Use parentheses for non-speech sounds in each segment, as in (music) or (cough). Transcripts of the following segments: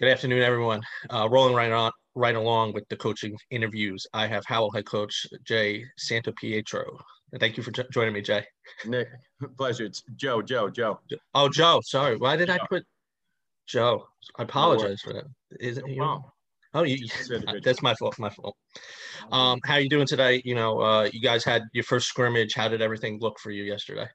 Good afternoon, everyone. Uh, rolling right on, right along with the coaching interviews. I have Howell head coach Jay Santopietro. Thank you for joining me, Jay. Nick, (laughs) pleasure. It's Joe. Joe. Joe. Oh, Joe. Sorry. Why did Joe. I put Joe? I apologize no for that. Is it? No oh, you, that's my fault. My fault. Um, how are you doing today? You know, uh, you guys had your first scrimmage. How did everything look for you yesterday?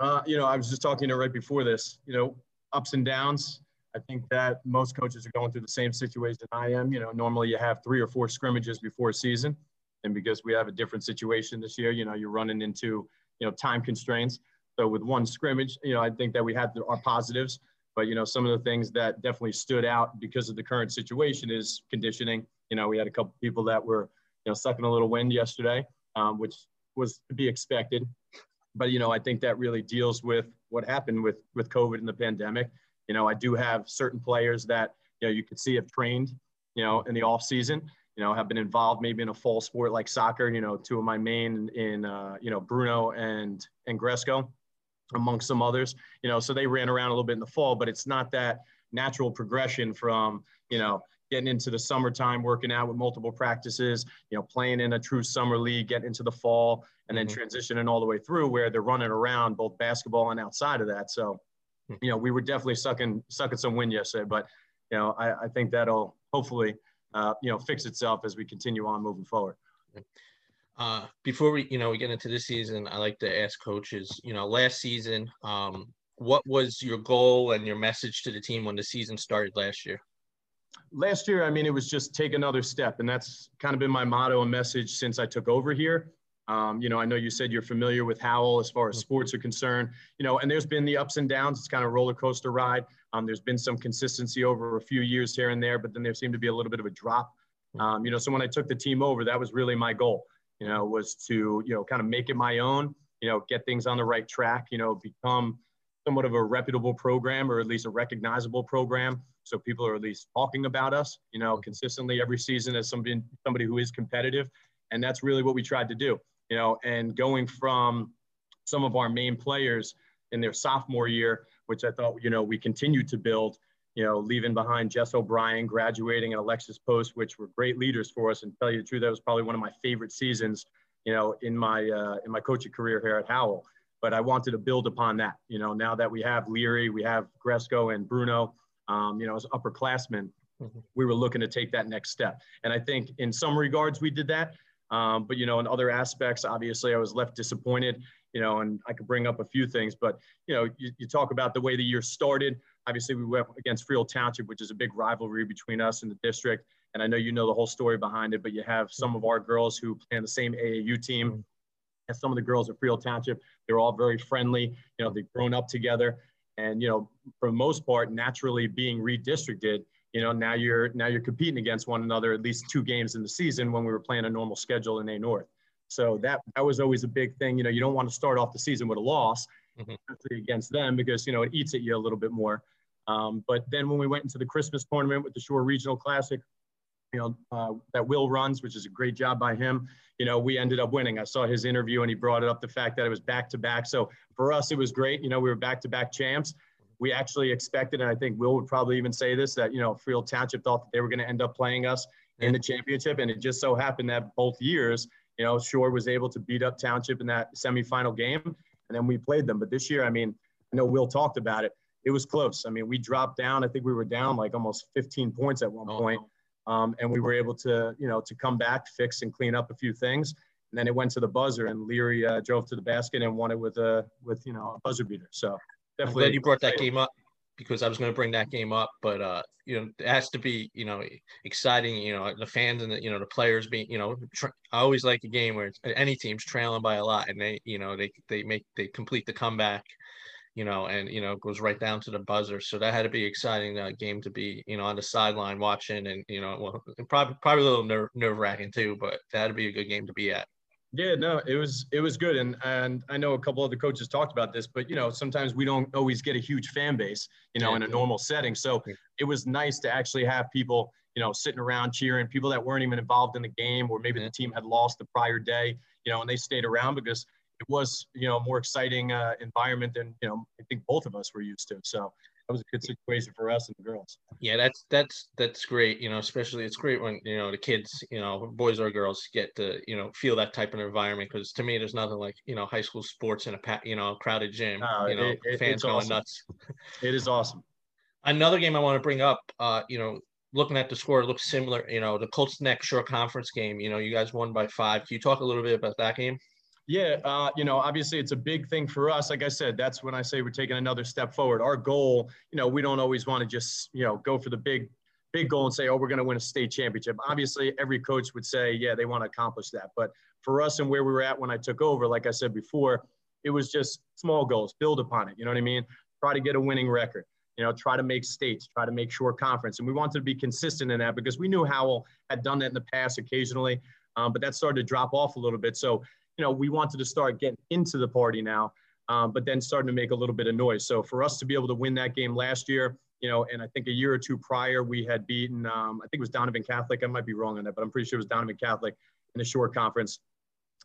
Uh, you know, I was just talking to right before this. You know, ups and downs I think that most coaches are going through the same situation I am. You know, normally you have three or four scrimmages before season, and because we have a different situation this year, you know, you're running into you know time constraints. So with one scrimmage, you know, I think that we had our positives, but you know, some of the things that definitely stood out because of the current situation is conditioning. You know, we had a couple people that were you know sucking a little wind yesterday, um, which was to be expected. But you know, I think that really deals with what happened with with COVID and the pandemic you know, I do have certain players that, you know, you could see have trained, you know, in the off season, you know, have been involved maybe in a fall sport like soccer, you know, two of my main in, uh, you know, Bruno and, and Gresco amongst some others, you know, so they ran around a little bit in the fall, but it's not that natural progression from, you know, getting into the summertime, working out with multiple practices, you know, playing in a true summer league, getting into the fall, and then mm-hmm. transitioning all the way through where they're running around both basketball and outside of that. So, you know, we were definitely sucking sucking some wind yesterday, but you know, I, I think that'll hopefully uh, you know fix itself as we continue on moving forward. Uh, before we, you know, we get into this season, I like to ask coaches, you know, last season, um, what was your goal and your message to the team when the season started last year? Last year, I mean, it was just take another step, and that's kind of been my motto and message since I took over here. Um, you know, I know you said you're familiar with Howell as far as mm-hmm. sports are concerned, you know, and there's been the ups and downs. It's kind of a roller coaster ride. Um, there's been some consistency over a few years here and there, but then there seemed to be a little bit of a drop. Mm-hmm. Um, you know, so when I took the team over, that was really my goal, you know, was to, you know, kind of make it my own, you know, get things on the right track, you know, become somewhat of a reputable program or at least a recognizable program. So people are at least talking about us, you know, mm-hmm. consistently every season as somebody, somebody who is competitive. And that's really what we tried to do you know, and going from some of our main players in their sophomore year, which I thought, you know, we continued to build, you know, leaving behind Jess O'Brien, graduating, and Alexis Post, which were great leaders for us. And tell you the truth, that was probably one of my favorite seasons, you know, in my uh, in my coaching career here at Howell. But I wanted to build upon that. You know, now that we have Leary, we have Gresco and Bruno, um, you know, as upperclassmen, mm-hmm. we were looking to take that next step. And I think in some regards we did that. Um, but you know, in other aspects, obviously, I was left disappointed. You know, and I could bring up a few things, but you know, you, you talk about the way the year started. Obviously, we went against Freehold Township, which is a big rivalry between us and the district. And I know you know the whole story behind it, but you have some of our girls who play on the same AAU team mm-hmm. as some of the girls at Freehold Township. They're all very friendly. You know, they've grown up together, and you know, for the most part, naturally being redistricted you know now you're now you're competing against one another at least two games in the season when we were playing a normal schedule in a north. So that that was always a big thing. You know you don't want to start off the season with a loss mm-hmm. against them because you know it eats at you a little bit more. Um, but then when we went into the christmas tournament with the shore regional classic you know uh, that will runs which is a great job by him you know we ended up winning. I saw his interview and he brought it up the fact that it was back to back. So for us it was great. You know we were back to back champs we actually expected, and I think Will would probably even say this, that, you know, Freehold Township thought that they were going to end up playing us in the championship. And it just so happened that both years, you know, Shore was able to beat up Township in that semifinal game. And then we played them. But this year, I mean, I know Will talked about it. It was close. I mean, we dropped down. I think we were down like almost 15 points at one oh. point. Um, and we were able to, you know, to come back, fix and clean up a few things. And then it went to the buzzer, and Leary uh, drove to the basket and won it with a with you know a buzzer beater. So definitely. I'm glad you brought that game up because I was going to bring that game up, but uh, you know, it has to be you know exciting. You know, the fans and the you know the players being you know. Tra- I always like a game where any team's trailing by a lot and they you know they they make they complete the comeback. You know, and you know, goes right down to the buzzer. So that had to be exciting uh, game to be, you know, on the sideline watching, and you know, well, probably probably a little nerve nerve wracking too, but that'd be a good game to be at. Yeah, no, it was it was good, and and I know a couple of the coaches talked about this, but you know sometimes we don't always get a huge fan base, you know, yeah. in a normal setting. So it was nice to actually have people, you know, sitting around cheering, people that weren't even involved in the game, or maybe the team had lost the prior day, you know, and they stayed around because it was, you know, a more exciting uh, environment than you know I think both of us were used to. So that was a good situation for us and the girls. Yeah, that's that's that's great. You know, especially it's great when you know the kids, you know, boys or girls get to you know feel that type of environment. Because to me, there's nothing like you know high school sports in a pa- you know crowded gym. No, you know, it, fans going awesome. nuts. It is awesome. Another game I want to bring up, uh, you know, looking at the score, it looks similar. You know, the Colts Neck Shore Conference game. You know, you guys won by five. Can you talk a little bit about that game? Yeah, uh, you know, obviously it's a big thing for us. Like I said, that's when I say we're taking another step forward. Our goal, you know, we don't always want to just, you know, go for the big, big goal and say, oh, we're going to win a state championship. Obviously, every coach would say, yeah, they want to accomplish that. But for us and where we were at when I took over, like I said before, it was just small goals, build upon it. You know what I mean? Try to get a winning record. You know, try to make states, try to make Shore Conference. And we wanted to be consistent in that because we knew Howell had done that in the past occasionally, um, but that started to drop off a little bit. So you know, we wanted to start getting into the party now, um, but then starting to make a little bit of noise. So for us to be able to win that game last year, you know, and I think a year or two prior, we had beaten, um, I think it was Donovan Catholic. I might be wrong on that, but I'm pretty sure it was Donovan Catholic in the Shore Conference.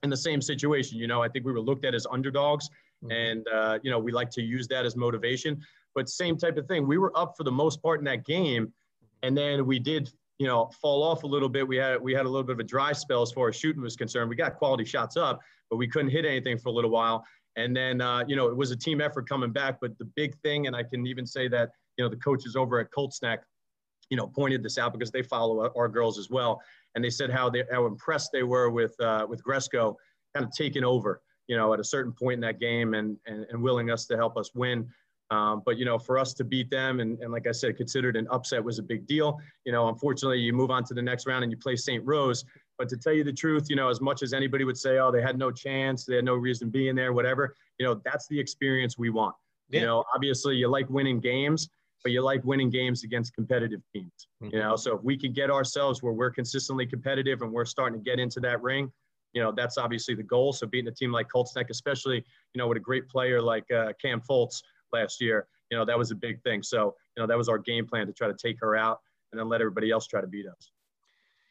In the same situation, you know, I think we were looked at as underdogs, mm-hmm. and uh, you know, we like to use that as motivation. But same type of thing. We were up for the most part in that game, and then we did you know, fall off a little bit. We had we had a little bit of a dry spell as far as shooting was concerned. We got quality shots up, but we couldn't hit anything for a little while. And then uh, you know, it was a team effort coming back. But the big thing, and I can even say that you know the coaches over at Colts Neck, you know, pointed this out because they follow our girls as well, and they said how they how impressed they were with uh, with Gresco kind of taking over, you know, at a certain point in that game and and, and willing us to help us win. Um, but you know, for us to beat them, and, and like I said, considered an upset was a big deal. You know, unfortunately, you move on to the next round and you play St. Rose. But to tell you the truth, you know, as much as anybody would say, oh, they had no chance, they had no reason being there, whatever, you know, that's the experience we want. Yeah. You know, obviously, you like winning games, but you like winning games against competitive teams. Mm-hmm. You know, so if we can get ourselves where we're consistently competitive and we're starting to get into that ring, you know, that's obviously the goal. So beating a team like Colts Neck, especially, you know, with a great player like uh, Cam Foltz last year, you know, that was a big thing. So, you know, that was our game plan to try to take her out and then let everybody else try to beat us.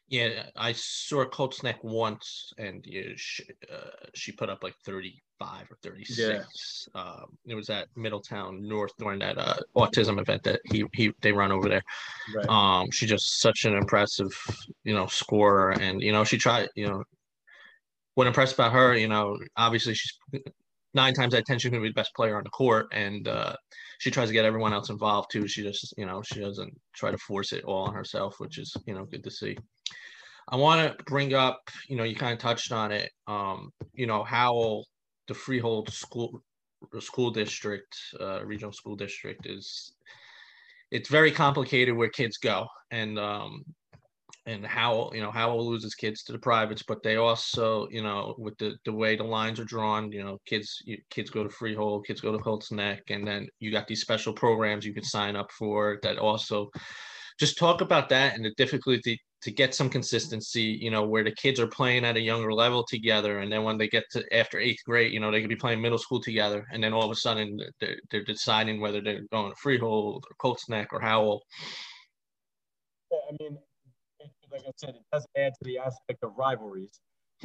Yeah, I saw Colts Neck once, and you know, she, uh, she put up like 35 or 36. Yeah. Um, it was at Middletown North during that uh, autism event that he, he they run over there. Right. Um, she just such an impressive, you know, scorer, and you know, she tried, you know, what impressed about her, you know, obviously she's nine times out of ten she's gonna be the best player on the court, and uh, she tries to get everyone else involved too. She just you know she doesn't try to force it all on herself, which is you know good to see. I want to bring up, you know, you kind of touched on it. Um, you know, how the Freehold school school district, uh, regional school district is. It's very complicated where kids go, and um, and how you know Howell loses kids to the privates, but they also you know with the the way the lines are drawn, you know kids you, kids go to Freehold, kids go to Colts Neck, and then you got these special programs you can sign up for that also. Just talk about that and the difficulty to get some consistency, you know, where the kids are playing at a younger level together, and then when they get to after eighth grade, you know, they could be playing middle school together, and then all of a sudden they're, they're deciding whether they're going to Freehold or Colts Neck or Howell. I mean, like I said, it does add to the aspect of rivalries.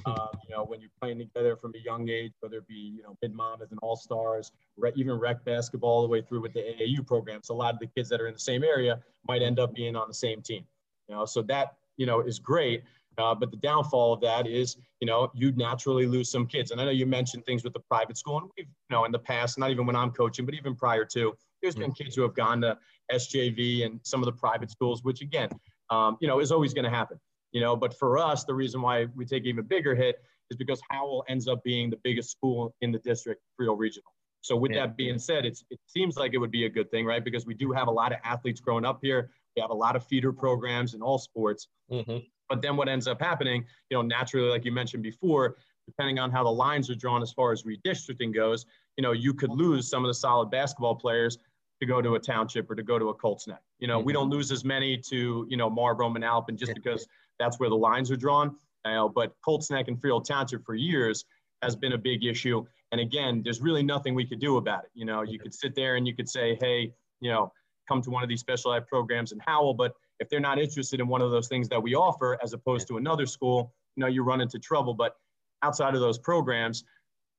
Um, you know, when you're playing together from a young age, whether it be, you know, mid Monmouth and all stars, even rec basketball all the way through with the AAU programs, a lot of the kids that are in the same area might end up being on the same team. You know, so that, you know, is great. Uh, but the downfall of that is, you know, you naturally lose some kids. And I know you mentioned things with the private school, and we've, you know, in the past, not even when I'm coaching, but even prior to, there's been kids who have gone to SJV and some of the private schools, which again, um, you know, is always going to happen. You know, but for us, the reason why we take even bigger hit is because Howell ends up being the biggest school in the district, Rio Regional. So with yeah. that being said, it's it seems like it would be a good thing, right? Because we do have a lot of athletes growing up here. We have a lot of feeder programs in all sports. Mm-hmm. But then what ends up happening, you know, naturally, like you mentioned before, depending on how the lines are drawn as far as redistricting goes, you know, you could lose some of the solid basketball players to go to a township or to go to a Colts Neck. You know, mm-hmm. we don't lose as many to, you know, Marlboro Manalapan just because that's where the lines are drawn. Uh, but Colts Neck and Freehold Township for years has been a big issue. And again, there's really nothing we could do about it. You know, you could sit there and you could say, hey, you know, come to one of these special ed programs in Howell. But if they're not interested in one of those things that we offer, as opposed to another school, you know, you run into trouble. But outside of those programs,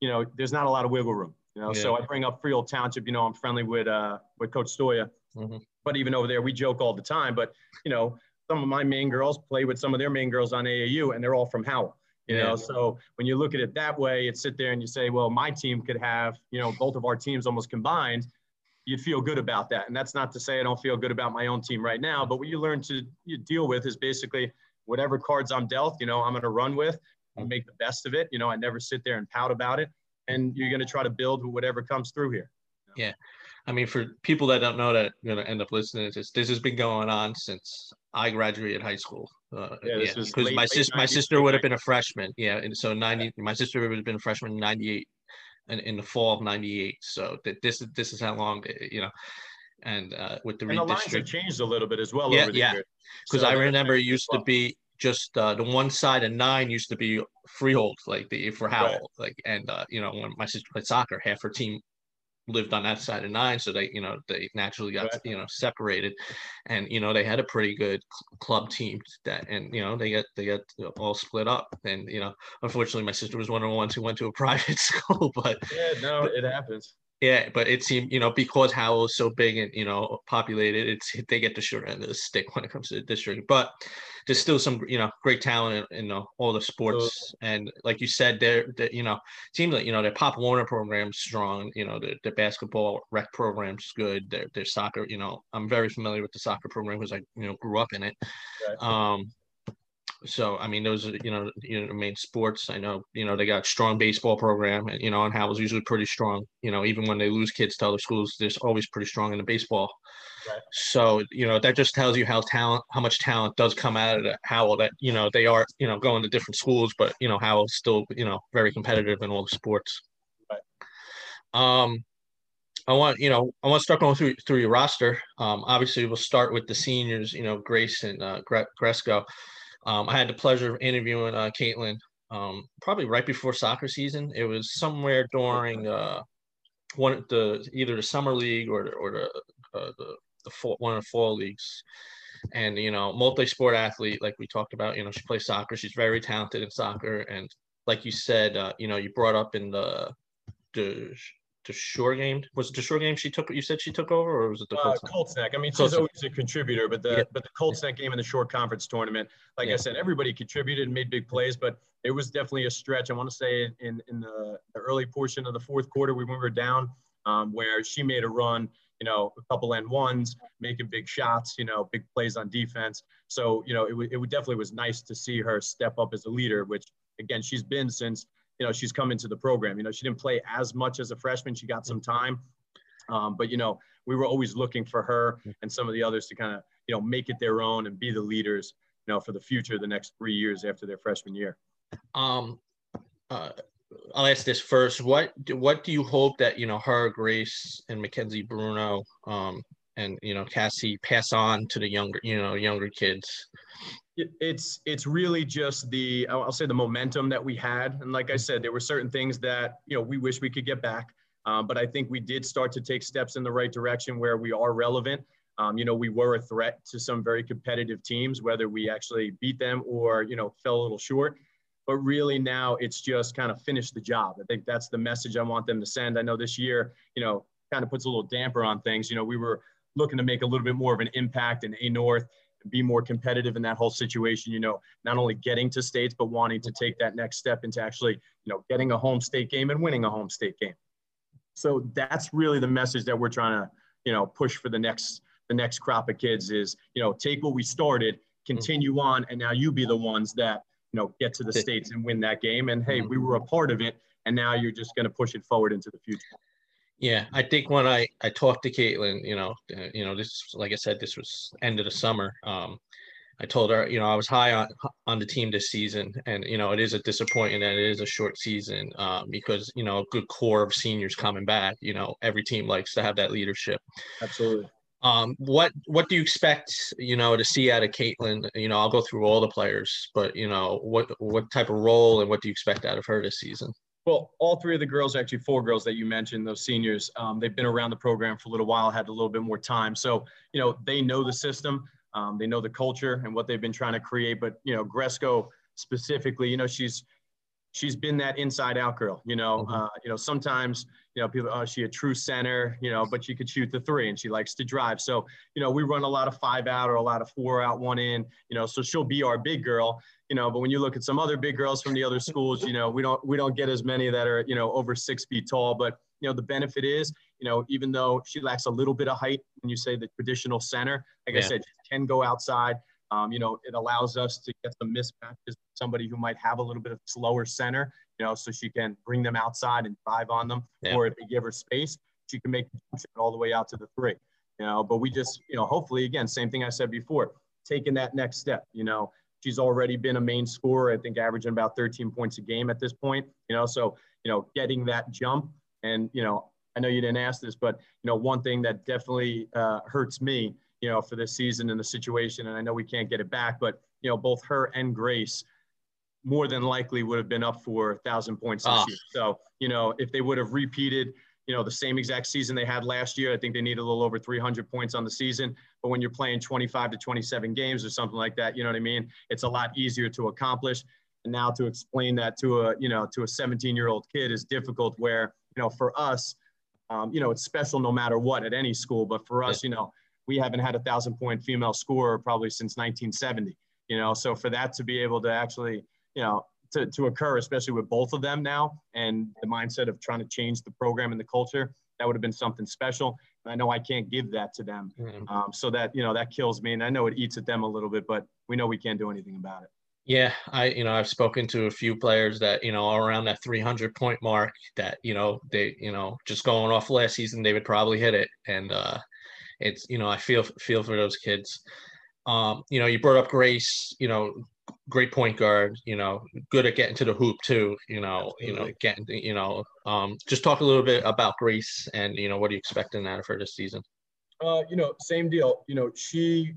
you know, there's not a lot of wiggle room. You know, yeah. so I bring up Freehold Township. You know, I'm friendly with uh, with Coach Stoya Mm-hmm. But even over there, we joke all the time. But you know, some of my main girls play with some of their main girls on AAU, and they're all from Howell. You yeah. know, so when you look at it that way, it sit there and you say, well, my team could have, you know, both of our teams almost combined. You'd feel good about that. And that's not to say I don't feel good about my own team right now, but what you learn to you deal with is basically whatever cards I'm dealt, you know, I'm going to run with and make the best of it. You know, I never sit there and pout about it. And you're going to try to build whatever comes through here. Yeah. I mean, for people that don't know that going to end up listening to this, this has been going on since I graduated high school. Uh, yeah, because yeah, my sister, my sister would have been a freshman. Yeah, and so ninety, my sister would have been a freshman in ninety eight, and in the fall of ninety eight. So that this is this is how long eh, you know, and uh, with the and the lines have changed a little bit as well. Yeah, yeah. Because so I remember it used well. to be just uh, the one side of nine used to be freehold, like the for Howell, right. like and uh, you know when my sister played soccer, half her team lived on that side of nine so they you know they naturally got right. you know separated and you know they had a pretty good club team that and you know they got they got all split up and you know unfortunately my sister was one of the ones who went to a (laughs) private school but yeah no it happens yeah, but it seemed, you know, because Howell is so big and, you know, populated, it's they get the short end of the stick when it comes to the district. But there's still some, you know, great talent in, in all the sports. And like you said, they're, they're you know, seems like, you know, their Pop Warner program's strong, you know, the, the basketball rec program's good. Their, their soccer, you know, I'm very familiar with the soccer program because I, you know, grew up in it. Right. Um, so I mean, those are you know you know main sports. I know you know they got strong baseball program, and you know and Howell's usually pretty strong. You know even when they lose kids to other schools, they're always pretty strong in the baseball. Right. So you know that just tells you how talent, how much talent does come out of Howell. That you know they are you know going to different schools, but you know Howell's still you know very competitive in all the sports. Right. Um, I want you know I want to start going through through your roster. Um, obviously we'll start with the seniors. You know Grace and uh, Gresco. Um, I had the pleasure of interviewing uh, Caitlin um, probably right before soccer season. It was somewhere during uh, one the either the summer league or the, or the uh, the, the one of the fall leagues. And you know, multi-sport athlete, like we talked about. You know, she plays soccer. She's very talented in soccer, and like you said, uh, you know, you brought up in the the the shore game was it the shore game she took you said she took over or was it the uh, Colts neck? I mean she's always a contributor but the yeah. but the Colts neck game in the Shore Conference tournament like yeah. I said everybody contributed and made big plays but it was definitely a stretch I want to say in in the, the early portion of the fourth quarter we were down um, where she made a run you know a couple and ones making big shots you know big plays on defense so you know it, w- it definitely was nice to see her step up as a leader which again she's been since you know, she's come into the program. You know, she didn't play as much as a freshman. She got some time. Um, but, you know, we were always looking for her and some of the others to kind of, you know, make it their own and be the leaders, you know, for the future, the next three years after their freshman year. Um, uh, I'll ask this first. What what do you hope that you know her, Grace, and Mackenzie Bruno, um, and you know Cassie pass on to the younger you know younger kids? It's it's really just the I'll say the momentum that we had, and like I said, there were certain things that you know we wish we could get back, um, but I think we did start to take steps in the right direction where we are relevant. Um, you know, we were a threat to some very competitive teams, whether we actually beat them or you know fell a little short. But really now it's just kind of finish the job. I think that's the message I want them to send. I know this year, you know, kind of puts a little damper on things. You know, we were looking to make a little bit more of an impact in A North be more competitive in that whole situation you know not only getting to states but wanting to take that next step into actually you know getting a home state game and winning a home state game. So that's really the message that we're trying to you know push for the next the next crop of kids is you know take what we started continue on and now you be the ones that you know get to the states and win that game. And hey mm-hmm. we were a part of it and now you're just going to push it forward into the future yeah, I think when I I talked to Caitlin, you know, uh, you know, this like I said, this was end of the summer. Um, I told her, you know, I was high on on the team this season, and you know, it is a disappointment that it is a short season um, because you know a good core of seniors coming back. You know, every team likes to have that leadership. Absolutely. Um, what what do you expect, you know, to see out of Caitlin? You know, I'll go through all the players, but you know, what what type of role and what do you expect out of her this season? Well, all three of the girls, actually four girls that you mentioned, those seniors, um, they've been around the program for a little while, had a little bit more time. So, you know, they know the system, um, they know the culture and what they've been trying to create. But, you know, Gresco specifically, you know, she's she's been that inside out girl. You know, mm-hmm. uh, you know sometimes you know people oh she a true center. You know, but she could shoot the three and she likes to drive. So you know we run a lot of five out or a lot of four out, one in. You know, so she'll be our big girl. You know, but when you look at some other big girls from the other schools, you know we don't we don't get as many that are you know over six feet tall. But you know the benefit is you know even though she lacks a little bit of height when you say the traditional center, like yeah. I said, can go outside. Um, you know, it allows us to get some mismatches. With somebody who might have a little bit of slower center, you know, so she can bring them outside and drive on them. Yeah. Or if they give her space, she can make all the way out to the three. You know, but we just, you know, hopefully, again, same thing I said before, taking that next step. You know, she's already been a main scorer. I think averaging about 13 points a game at this point. You know, so you know, getting that jump, and you know, I know you didn't ask this, but you know, one thing that definitely uh, hurts me you know, for this season and the situation. And I know we can't get it back, but you know, both her and Grace more than likely would have been up for a thousand points this oh. year. So, you know, if they would have repeated, you know, the same exact season they had last year, I think they need a little over 300 points on the season. But when you're playing 25 to 27 games or something like that, you know what I mean? It's a lot easier to accomplish. And now to explain that to a, you know, to a 17 year old kid is difficult where, you know, for us, um, you know, it's special no matter what at any school. But for us, you know, we haven't had a thousand point female scorer probably since 1970. You know, so for that to be able to actually, you know, to, to occur, especially with both of them now, and the mindset of trying to change the program and the culture, that would have been something special. And I know I can't give that to them, um, so that you know that kills me, and I know it eats at them a little bit, but we know we can't do anything about it. Yeah, I you know I've spoken to a few players that you know are around that 300 point mark that you know they you know just going off last season they would probably hit it, and uh, it's you know I feel feel for those kids. Um, you know, you brought up Grace. You know, great point guard. You know, good at getting to the hoop too. You know, Absolutely. you know, getting you know. Um, just talk a little bit about Grace and you know what are you expecting out of her this season. Uh, you know, same deal. You know, she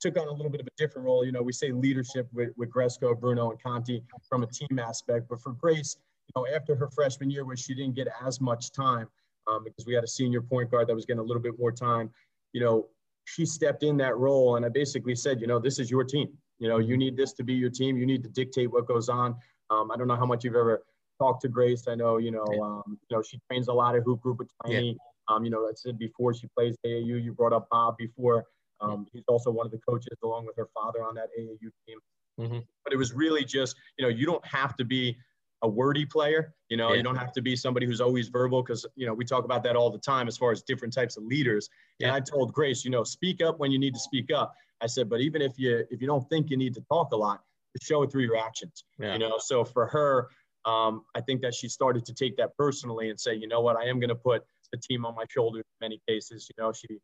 took on a little bit of a different role. You know, we say leadership with, with Gresco, Bruno, and Conti from a team aspect. But for Grace, you know, after her freshman year where she didn't get as much time um, because we had a senior point guard that was getting a little bit more time, you know, she stepped in that role and I basically said, you know, this is your team. You know, you need this to be your team. You need to dictate what goes on. Um, I don't know how much you've ever talked to Grace. I know, you know, um, you know, she trains a lot of hoop group with Tiny. Yeah. Um, you know, I said before she plays AAU. You brought up Bob before. Um, he's also one of the coaches, along with her father, on that AAU team. Mm-hmm. But it was really just, you know, you don't have to be a wordy player. You know, yeah. you don't have to be somebody who's always verbal because, you know, we talk about that all the time as far as different types of leaders. Yeah. And I told Grace, you know, speak up when you need to speak up. I said, but even if you if you don't think you need to talk a lot, show it through your actions. Yeah. You know, so for her, um, I think that she started to take that personally and say, you know what, I am going to put the team on my shoulders in many cases. You know, she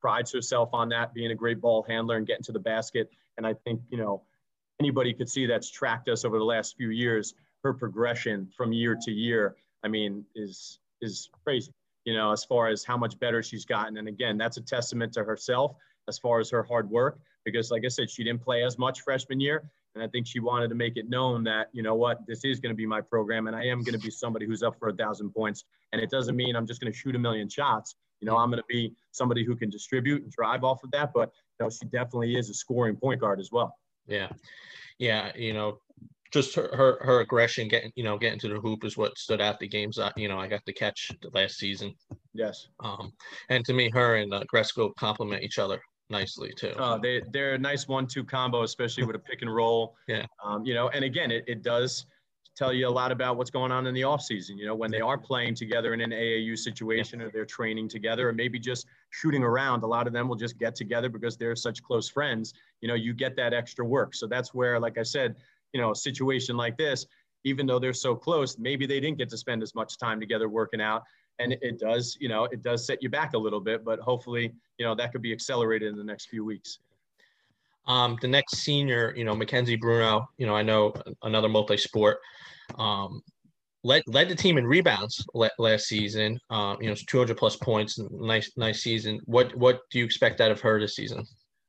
prides herself on that, being a great ball handler and getting to the basket. And I think, you know, anybody could see that's tracked us over the last few years her progression from year to year, I mean, is is crazy. You know, as far as how much better she's gotten, and again, that's a testament to herself as far as her hard work. Because, like I said, she didn't play as much freshman year, and I think she wanted to make it known that you know what, this is going to be my program, and I am going to be somebody who's up for a thousand points. And it doesn't mean I'm just going to shoot a million shots. You know, I'm going to be somebody who can distribute and drive off of that. But you know, she definitely is a scoring point guard as well. Yeah, yeah. You know, just her, her, her aggression getting you know getting to the hoop is what stood out the games that you know I got to catch last season. Yes. Um, and to me, her and uh, Gresco complement each other nicely too. Uh, they they're a nice one-two combo, especially with a pick and roll. (laughs) Yeah. Um, you know, and again, it, it does tell you a lot about what's going on in the off season. You know, when they are playing together in an AAU situation, or they're training together, or maybe just shooting around. A lot of them will just get together because they're such close friends. You know, you get that extra work. So that's where, like I said you know, a situation like this, even though they're so close, maybe they didn't get to spend as much time together working out. And it does, you know, it does set you back a little bit, but hopefully, you know, that could be accelerated in the next few weeks. Um, the next senior, you know, Mackenzie Bruno, you know, I know another multi-sport, um, led, led the team in rebounds last season. Um, you know, 200 plus points, nice, nice season. What, what do you expect out of her this season?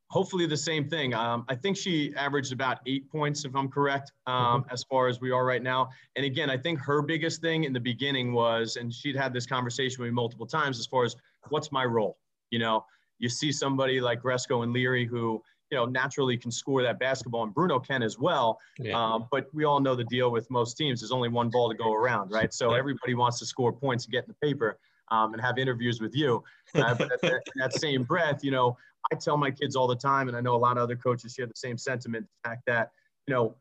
Hopefully the same thing. Um, I think she averaged about eight points, if I'm correct, um, mm-hmm. as far as we are right now. And again, I think her biggest thing in the beginning was, and she'd had this conversation with me multiple times, as far as what's my role. You know, you see somebody like Gresco and Leary who, you know, naturally can score that basketball, and Bruno can as well. Yeah. Um, but we all know the deal with most teams is only one ball to go around, right? So everybody wants to score points and get in the paper um, and have interviews with you. Uh, but at, in that same breath, you know, I tell my kids all the time, and I know a lot of other coaches share the same sentiment, the fact that, you know,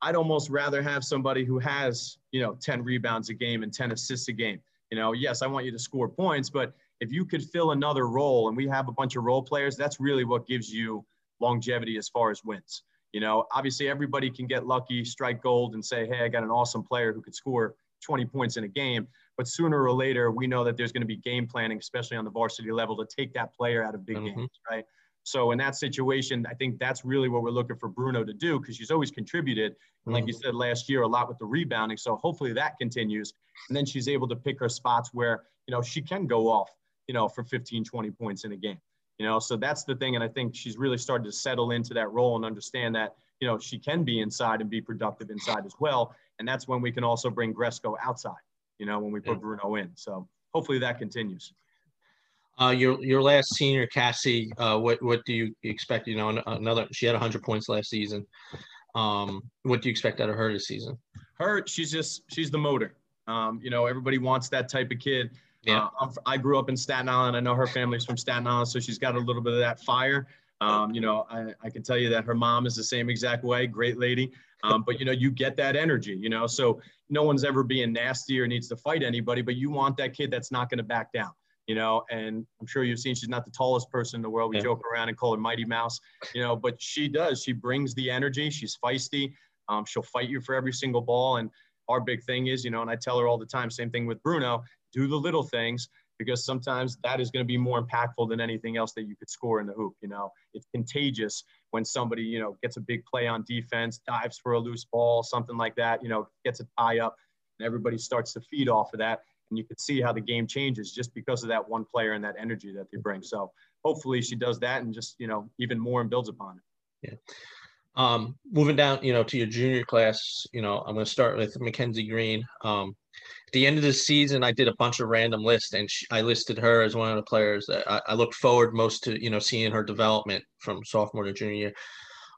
I'd almost rather have somebody who has, you know, 10 rebounds a game and 10 assists a game. You know, yes, I want you to score points, but if you could fill another role and we have a bunch of role players, that's really what gives you longevity as far as wins. You know, obviously everybody can get lucky, strike gold, and say, hey, I got an awesome player who could score 20 points in a game. But sooner or later, we know that there's going to be game planning, especially on the varsity level, to take that player out of big mm-hmm. games, right? So in that situation, I think that's really what we're looking for Bruno to do because she's always contributed. And like you mm-hmm. said last year, a lot with the rebounding. So hopefully that continues. And then she's able to pick her spots where, you know, she can go off, you know, for 15, 20 points in a game. You know, so that's the thing. And I think she's really started to settle into that role and understand that, you know, she can be inside and be productive inside as well. And that's when we can also bring Gresco outside, you know, when we put yeah. Bruno in. So hopefully that continues. Uh, your your last senior, Cassie. Uh, what what do you expect? You know, another. She had 100 points last season. Um, what do you expect out of her this season? Her, she's just she's the motor. Um, you know, everybody wants that type of kid. Yeah. Uh, I grew up in Staten Island. I know her family's from Staten Island, so she's got a little bit of that fire. Um, you know, I, I can tell you that her mom is the same exact way. Great lady. Um, but you know, you get that energy. You know, so no one's ever being nasty or needs to fight anybody, but you want that kid that's not going to back down you know, and I'm sure you've seen she's not the tallest person in the world. We yeah. joke around and call her Mighty Mouse, you know, but she does. She brings the energy. She's feisty. Um, she'll fight you for every single ball. And our big thing is, you know, and I tell her all the time, same thing with Bruno, do the little things because sometimes that is going to be more impactful than anything else that you could score in the hoop. You know, it's contagious when somebody, you know, gets a big play on defense, dives for a loose ball, something like that, you know, gets a tie up, and everybody starts to feed off of that and you can see how the game changes just because of that one player and that energy that they bring. So hopefully she does that and just you know even more and builds upon it. Yeah. Um, moving down, you know, to your junior class, you know, I'm going to start with Mackenzie Green. Um, the end of the season, I did a bunch of random lists, and she, I listed her as one of the players that I, I look forward most to, you know, seeing her development from sophomore to junior year.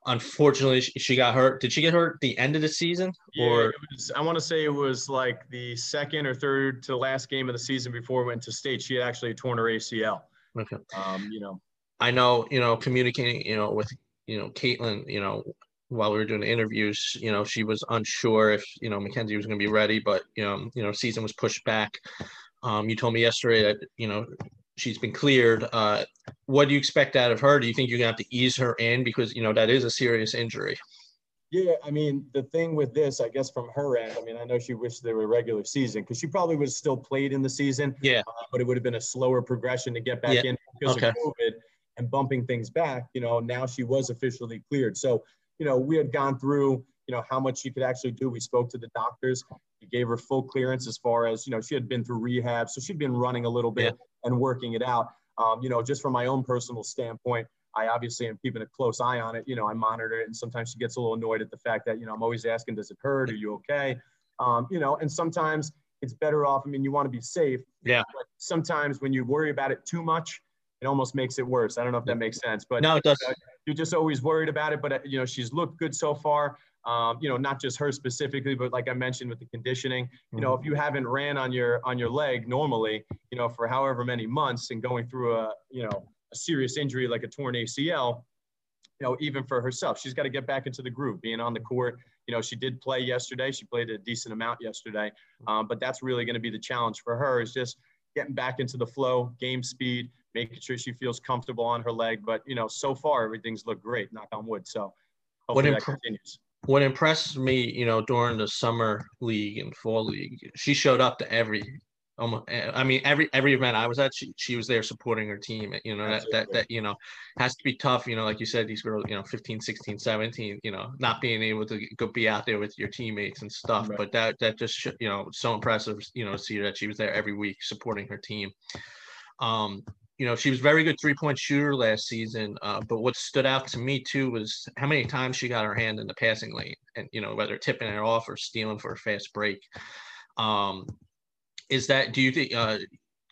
Unfortunately she got hurt. Did she get hurt the end of the season or yeah, was, i want to say it was like the second or third to last game of the season before we went to state. She had actually torn her acl okay. Um, you know. I know you know communicating you know with you know caitlin you know while we were doing the interviews you know she was unsure if you know mackenzie was going to be ready but you know you know season was pushed back um, you told me yesterday that you know she's been cleared. Uh, what do you expect out of her? Do you think you're gonna have to ease her in because you know that is a serious injury? Yeah, I mean the thing with this, I guess from her end, I mean I know she wished there were regular season because she probably would have still played in the season. Yeah, uh, but it would have been a slower progression to get back yeah. in because okay. of COVID and bumping things back. You know, now she was officially cleared. So you know we had gone through you know how much she could actually do. We spoke to the doctors. He gave her full clearance as far as you know she had been through rehab, so she'd been running a little bit. Yeah and working it out. Um, you know, just from my own personal standpoint, I obviously am keeping a close eye on it. You know, I monitor it, and sometimes she gets a little annoyed at the fact that you know I'm always asking, "Does it hurt? Are you okay?" Um, you know, and sometimes it's better off. I mean, you want to be safe. Yeah. But sometimes when you worry about it too much, it almost makes it worse. I don't know if that makes sense, but no, it does. you're just always worried about it. But uh, you know, she's looked good so far um, you know, not just her specifically, but like I mentioned with the conditioning, you know, if mm-hmm. you haven't ran on your on your leg normally, you know, for however many months and going through a you know a serious injury like a torn ACL, you know, even for herself, she's got to get back into the groove, being on the court. You know, she did play yesterday. She played a decent amount yesterday, um, but that's really going to be the challenge for her is just getting back into the flow, game speed, making sure she feels comfortable on her leg. But you know, so far everything's looked great. Knock on wood. So hopefully that continues what impressed me, you know, during the summer league and fall league, she showed up to every almost I mean every every event I was at, she, she was there supporting her team. You know, that, that that you know has to be tough, you know, like you said, these girls, you know, 15, 16, 17, you know, not being able to go be out there with your teammates and stuff. Right. But that that just you know, so impressive, you know, to see that she was there every week supporting her team. Um, you know, she was very good three point shooter last season. Uh, but what stood out to me too was how many times she got her hand in the passing lane, and you know whether tipping it off or stealing for a fast break. Um, is that do you think? Uh,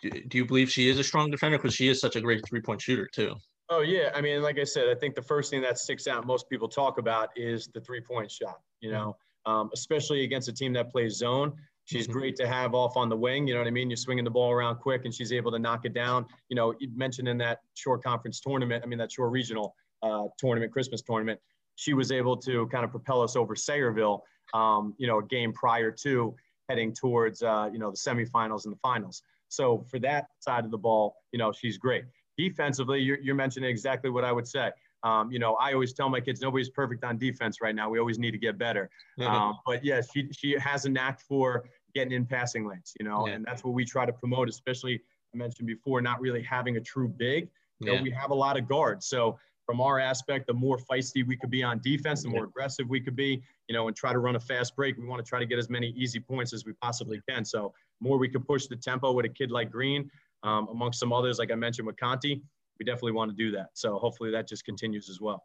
do you believe she is a strong defender because she is such a great three point shooter too? Oh yeah, I mean, like I said, I think the first thing that sticks out, most people talk about, is the three-point shot. You know, um, especially against a team that plays zone. She's mm-hmm. great to have off on the wing. You know what I mean? You're swinging the ball around quick, and she's able to knock it down. You know, you mentioned in that Shore Conference tournament. I mean, that Shore Regional uh, tournament, Christmas tournament. She was able to kind of propel us over Sayreville. Um, you know, a game prior to heading towards uh, you know the semifinals and the finals. So for that side of the ball, you know, she's great defensively, you're, you're mentioning exactly what I would say. Um, you know, I always tell my kids nobody's perfect on defense right now. We always need to get better. Mm-hmm. Um, but yes, she, she has a knack for getting in passing lanes, you know, yeah. and that's what we try to promote, especially I mentioned before, not really having a true big. You know, yeah. we have a lot of guards. So from our aspect, the more feisty we could be on defense, the more aggressive we could be, you know, and try to run a fast break. We want to try to get as many easy points as we possibly can. So more we could push the tempo with a kid like Green, um, amongst some others, like I mentioned with Conti, we definitely want to do that. So hopefully that just continues as well.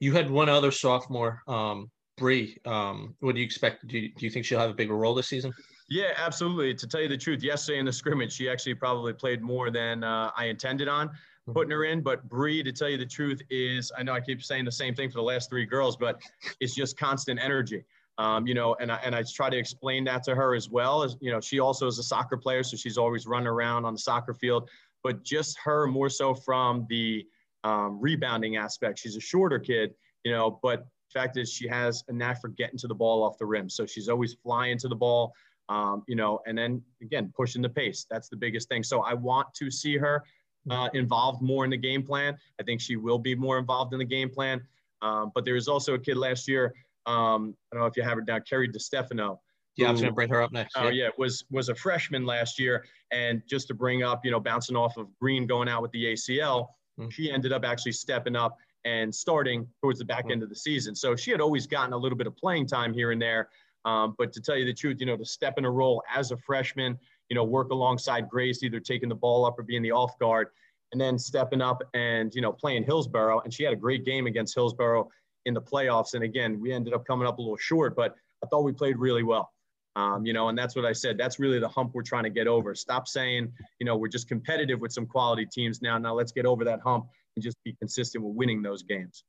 You had one other sophomore, um, Bree. Um, what do you expect? Do you, do you think she'll have a bigger role this season? Yeah, absolutely. To tell you the truth, yesterday in the scrimmage, she actually probably played more than uh, I intended on putting her in. But Bree, to tell you the truth, is I know I keep saying the same thing for the last three girls, but it's just constant energy. Um, you know, and I, and I try to explain that to her as well as, you know, she also is a soccer player. So she's always running around on the soccer field, but just her more so from the um, rebounding aspect. She's a shorter kid, you know, but fact is she has a knack for getting to the ball off the rim. So she's always flying to the ball, um, you know, and then again, pushing the pace. That's the biggest thing. So I want to see her uh, involved more in the game plan. I think she will be more involved in the game plan. Um, but there was also a kid last year um, I don't know if you have her down, Kerry DeStefano. Yeah, I was going to bring her up next. Oh yeah. yeah, was was a freshman last year, and just to bring up, you know, bouncing off of Green going out with the ACL, mm-hmm. she ended up actually stepping up and starting towards the back mm-hmm. end of the season. So she had always gotten a little bit of playing time here and there, um, but to tell you the truth, you know, to step in a role as a freshman, you know, work alongside Grace, either taking the ball up or being the off guard, and then stepping up and you know playing Hillsboro, and she had a great game against Hillsboro in the playoffs. And again, we ended up coming up a little short, but I thought we played really well. Um, you know, and that's what I said. That's really the hump we're trying to get over. Stop saying, you know, we're just competitive with some quality teams now. Now let's get over that hump and just be consistent with winning those games.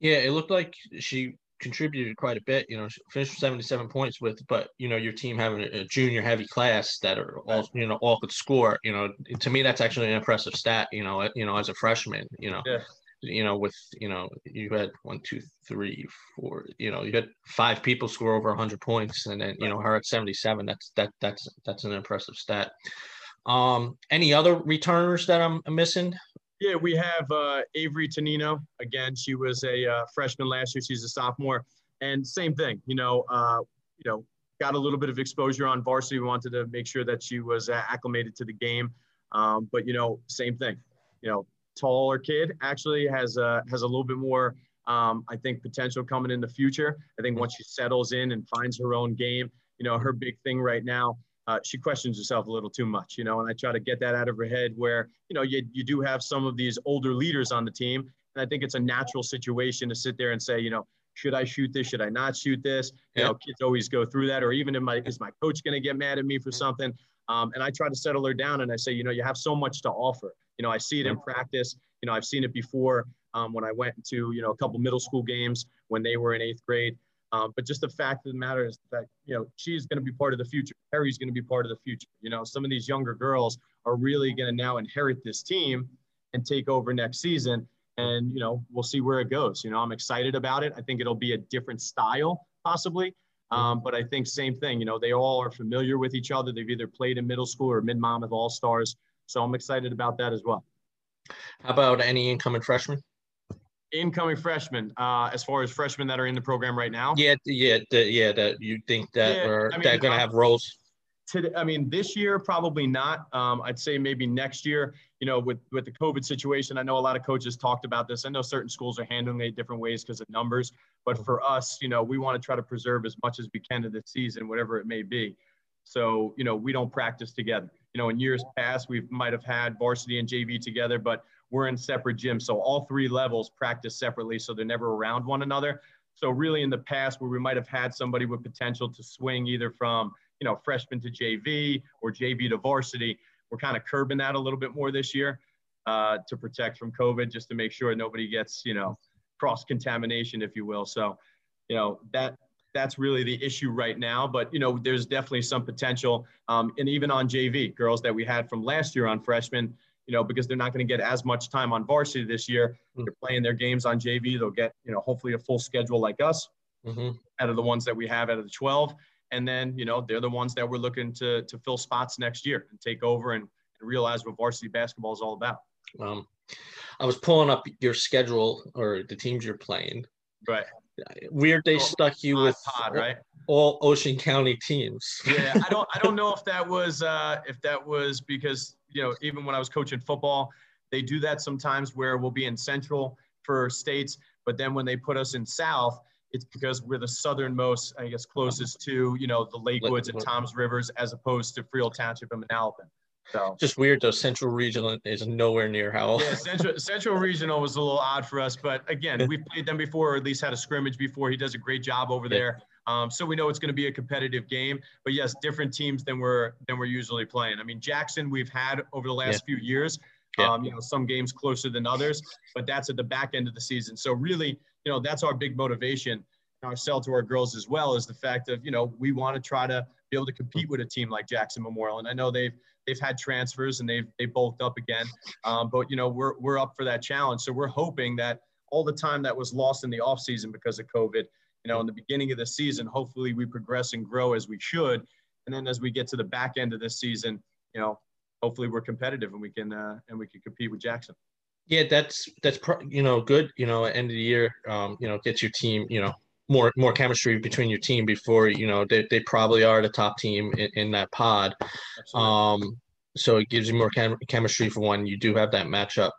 Yeah, it looked like she contributed quite a bit. You know, finished with 77 points with, but you know, your team having a junior heavy class that are all, you know, all could score. You know, to me, that's actually an impressive stat. You know, you know, as a freshman, you know, yeah you know, with you know, you had one, two, three, four, you know, you had five people score over hundred points, and then you know her at seventy seven. That's that that's that's an impressive stat. Um, any other returners that I'm missing? Yeah, we have uh, Avery Tonino. Again, she was a uh, freshman last year. She's a sophomore, and same thing. You know, uh, you know, got a little bit of exposure on varsity. We wanted to make sure that she was uh, acclimated to the game. Um, but you know, same thing. You know, taller kid actually has a has a little bit more um, I think potential coming in the future. I think once she settles in and finds her own game, you know, her big thing right now, uh, she questions herself a little too much, you know, and I try to get that out of her head where, you know, you, you do have some of these older leaders on the team. And I think it's a natural situation to sit there and say, you know, should I shoot this? Should I not shoot this? You know, kids always go through that. Or even if my, is my coach going to get mad at me for something? Um, and I try to settle her down and I say, you know, you have so much to offer. You know, I see it in practice. You know, I've seen it before um, when I went to, you know, a couple middle school games when they were in eighth grade. Um, but just the fact of the matter is that, you know, she's going to be part of the future. Harry's going to be part of the future. You know, some of these younger girls are really going to now inherit this team and take over next season. And, you know, we'll see where it goes. You know, I'm excited about it. I think it'll be a different style, possibly. Um, but I think same thing, you know, they all are familiar with each other. They've either played in middle school or mid Monmouth All Stars. So I'm excited about that as well. How about any incoming freshmen? Incoming freshmen, uh, as far as freshmen that are in the program right now. Yeah, yeah, the, yeah. That you think that yeah, are I mean, that going to have roles. Today, I mean, this year probably not. Um, I'd say maybe next year. You know, with with the COVID situation, I know a lot of coaches talked about this. I know certain schools are handling it different ways because of numbers. But for us, you know, we want to try to preserve as much as we can of this season, whatever it may be. So, you know, we don't practice together. You know, in years past, we might have had varsity and JV together, but we're in separate gyms. So all three levels practice separately, so they're never around one another. So really, in the past, where we might have had somebody with potential to swing either from you know freshman to JV or JV to varsity, we're kind of curbing that a little bit more this year. uh, to protect from COVID, just to make sure nobody gets, you know, cross contamination, if you will. So, you know, that that's really the issue right now. But you know, there's definitely some potential, um, and even on JV, girls that we had from last year on freshmen, you know, because they're not going to get as much time on varsity this year. Mm-hmm. They're playing their games on JV. They'll get, you know, hopefully a full schedule like us mm-hmm. out of the ones that we have out of the 12. And then, you know, they're the ones that we're looking to to fill spots next year and take over and, and realize what varsity basketball is all about. Um, I was pulling up your schedule or the teams you're playing. Right. Weird they stuck you with pod, right? all Ocean County teams. yeah, I don't I don't (laughs) know if that was uh, if that was because you know even when I was coaching football, they do that sometimes where we'll be in Central for states, but then when they put us in South, it's because we're the southernmost, I guess, closest to you know the Lakewoods and Toms Rivers as opposed to Freehold Township and Manalapan. So just weird though. Central Regional is nowhere near Howell. Yeah, Central Central Regional was a little odd for us, but again, we've played them before, or at least had a scrimmage before. He does a great job over yeah. there. Um, so we know it's going to be a competitive game. But yes, different teams than we're than we're usually playing. I mean, Jackson we've had over the last yeah. few years. Yeah. Um, you know, some games closer than others, but that's at the back end of the season. So really, you know, that's our big motivation. Our sell to our girls as well is the fact of you know we want to try to be able to compete with a team like Jackson Memorial. And I know they've they've had transfers and they've they bulked up again. Um, but you know, we're we're up for that challenge. So we're hoping that all the time that was lost in the offseason because of COVID, you know, in the beginning of the season, hopefully we progress and grow as we should. And then as we get to the back end of this season, you know, hopefully we're competitive and we can uh, and we can compete with Jackson. Yeah, that's that's you know good. You know, end of the year, um, you know, gets your team, you know, more more chemistry between your team before you know they, they probably are the top team in, in that pod. Um, so it gives you more chem- chemistry for one. you do have that matchup.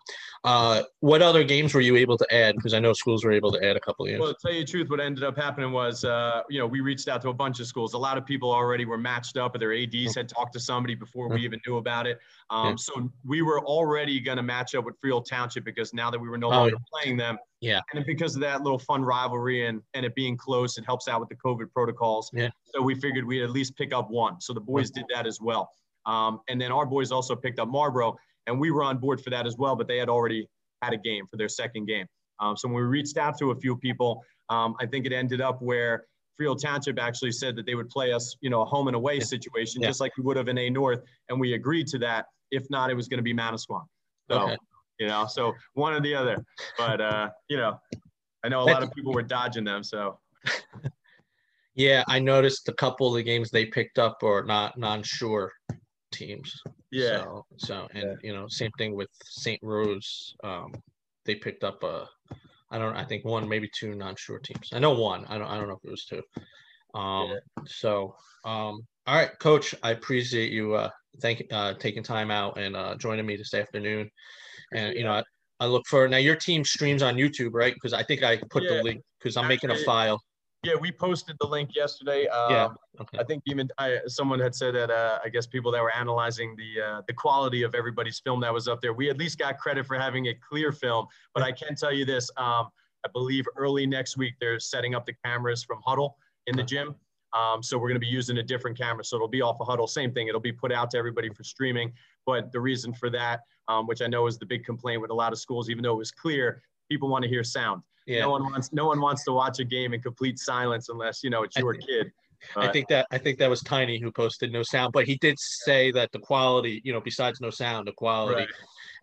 Uh, what other games were you able to add? Because I know schools were able to add a couple of games. Well, to tell you the truth, what ended up happening was, uh, you know, we reached out to a bunch of schools. A lot of people already were matched up, or their ads had talked to somebody before we even knew about it. Um, yeah. So we were already going to match up with Freehold Township because now that we were no oh, longer oh, playing them, yeah, and because of that little fun rivalry and and it being close, it helps out with the COVID protocols. Yeah. So we figured we'd at least pick up one. So the boys did that as well. Um, and then our boys also picked up Marlboro, and we were on board for that as well, but they had already had a game for their second game. Um, so when we reached out to a few people, um, I think it ended up where Freehold Township actually said that they would play us, you know, a home and away situation, yeah. just like we would have in A North, and we agreed to that. If not, it was going to be Manasquan. So, okay. you know, so one or the other. But uh, you know, I know a lot of people were dodging them. So. (laughs) yeah, I noticed a couple of the games they picked up are not non-Shore teams. Yeah. So, so and yeah. you know, same thing with St. Rose. Um, they picked up a, I don't, I think one, maybe two non-Shore teams. I know one. I don't, I don't know if it was two. Um, yeah. so, um, all right, Coach, I appreciate you uh, thank uh, taking time out and uh, joining me this afternoon. And you know, I, I look for now. Your team streams on YouTube, right? Because I think I put yeah. the link because I'm making a file. Yeah, we posted the link yesterday. Um, yeah. Okay. I think even I, someone had said that uh, I guess people that were analyzing the uh, the quality of everybody's film that was up there, we at least got credit for having a clear film. But I can tell you this: um, I believe early next week they're setting up the cameras from Hudl in the gym. Um, so we're going to be using a different camera. So it'll be off of Hudl. Same thing. It'll be put out to everybody for streaming. But the reason for that, um, which I know is the big complaint with a lot of schools, even though it was clear, people want to hear sound. Yeah. No one wants no one wants to watch a game in complete silence unless you know it's your kid. I think that I think that was Tiny who posted no sound, but he did say that the quality, you know, besides no sound, the quality, right.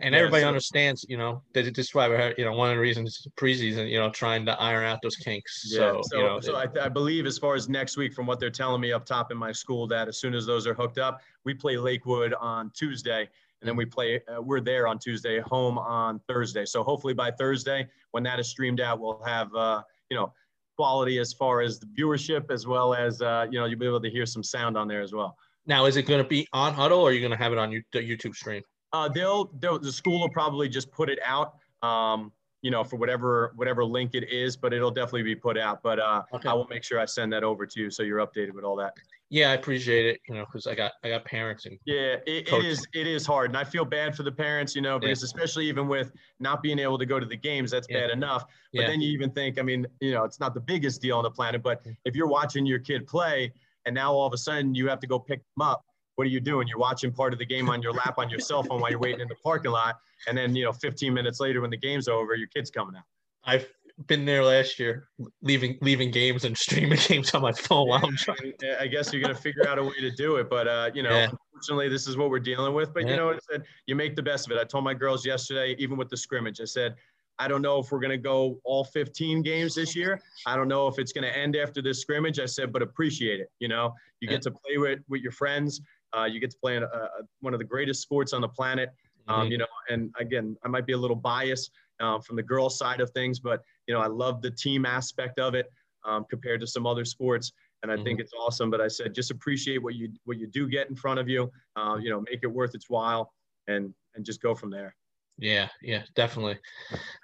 and yeah, everybody so, understands, you know, that this is why we're, you know, one of the reasons preseason, you know, trying to iron out those kinks. Yeah. So, so, you know, so it, I, I, believe as far as next week, from what they're telling me up top in my school, that as soon as those are hooked up, we play Lakewood on Tuesday, and then we play uh, we're there on tuesday home on thursday. So hopefully by thursday when that is streamed out we'll have uh, you know quality as far as the viewership as well as uh, you know you'll be able to hear some sound on there as well. Now is it going to be on Hudl or are you going to have it on the youtube stream? Uh, they'll, they'll the school will probably just put it out um, you know for whatever whatever link it is but it'll definitely be put out but uh, okay. i will make sure i send that over to you so you're updated with all that yeah, I appreciate it. You know, because I got I got parents and yeah, it, it is it is hard, and I feel bad for the parents. You know, because yeah. especially even with not being able to go to the games, that's yeah. bad enough. But yeah. then you even think, I mean, you know, it's not the biggest deal on the planet, but if you're watching your kid play and now all of a sudden you have to go pick them up, what are you doing? You're watching part of the game on your lap on your cell phone while you're waiting in the parking lot, and then you know, 15 minutes later when the game's over, your kid's coming out. I've been there last year, leaving leaving games and streaming (laughs) games on my phone while I'm trying. I guess you're gonna figure out a way to do it, but uh, you know, yeah. unfortunately, this is what we're dealing with. But yeah. you know, I said you make the best of it. I told my girls yesterday, even with the scrimmage, I said. I don't know if we're going to go all 15 games this year. I don't know if it's going to end after this scrimmage. I said, but appreciate it. You know, you yeah. get to play with, with your friends. Uh, you get to play in a, a, one of the greatest sports on the planet. Um, mm-hmm. You know, and again, I might be a little biased uh, from the girls' side of things, but you know, I love the team aspect of it um, compared to some other sports, and I mm-hmm. think it's awesome. But I said, just appreciate what you what you do get in front of you. Uh, you know, make it worth its while, and and just go from there. Yeah, yeah, definitely.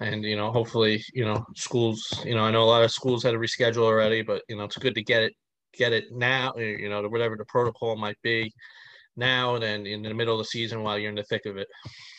And you know, hopefully, you know, schools, you know, I know a lot of schools had to reschedule already, but you know, it's good to get it get it now, you know, whatever the protocol might be now than in the middle of the season while you're in the thick of it.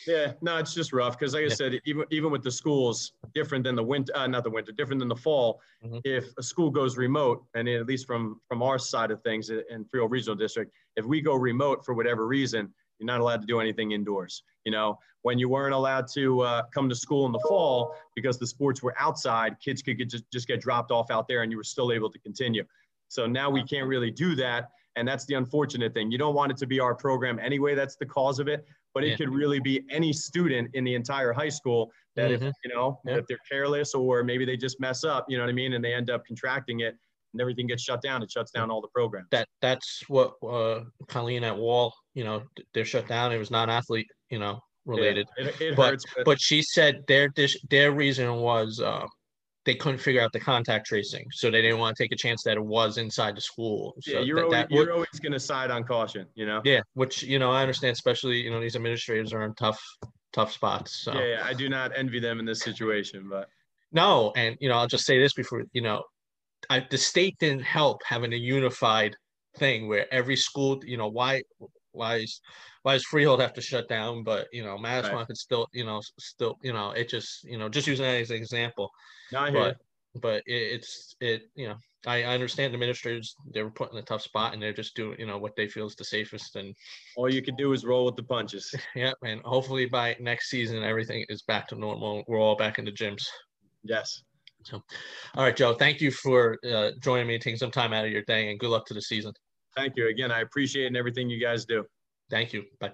Yeah, no, it's just rough because, like I yeah. said, even even with the schools, different than the winter, uh, not the winter, different than the fall. Mm-hmm. If a school goes remote, and at least from from our side of things in Freehold Regional District, if we go remote for whatever reason, you're not allowed to do anything indoors. You know, when you weren't allowed to uh, come to school in the fall because the sports were outside, kids could get, just just get dropped off out there, and you were still able to continue. So now we can't really do that. And that's the unfortunate thing. You don't want it to be our program anyway. That's the cause of it. But it yeah. could really be any student in the entire high school that mm-hmm. if, you know, yeah. if they're careless or maybe they just mess up, you know what I mean? And they end up contracting it and everything gets shut down. It shuts down all the programs. That that's what uh, Colleen at Wall, you know, they're shut down. It was non-athlete, you know, related. Yeah, it, it but, hurts, but, but she said their their reason was uh, they couldn't figure out the contact tracing, so they didn't want to take a chance that it was inside the school. So yeah, you're that, always, that you're always going to side on caution, you know. Yeah, which you know I understand, especially you know these administrators are in tough tough spots. So. Yeah, yeah, I do not envy them in this situation, but no, and you know I'll just say this before you know, I, the state didn't help having a unified thing where every school, you know, why why is why does Freehold have to shut down? But you know, Manasquan right. could still, you know, still, you know, it just, you know, just using that as an example. No, but, but it, it's it, you know, I, I understand administrators they were put in a tough spot and they're just doing, you know, what they feel is the safest and all you can do is roll with the punches. (laughs) Yeah, and hopefully by next season everything is back to normal. We're all back in the gyms. Yes. So, all right, Joe. Thank you for uh, joining me, taking some time out of your day, and good luck to the season. Thank you again. I appreciate everything you guys do. Thank you. Bye.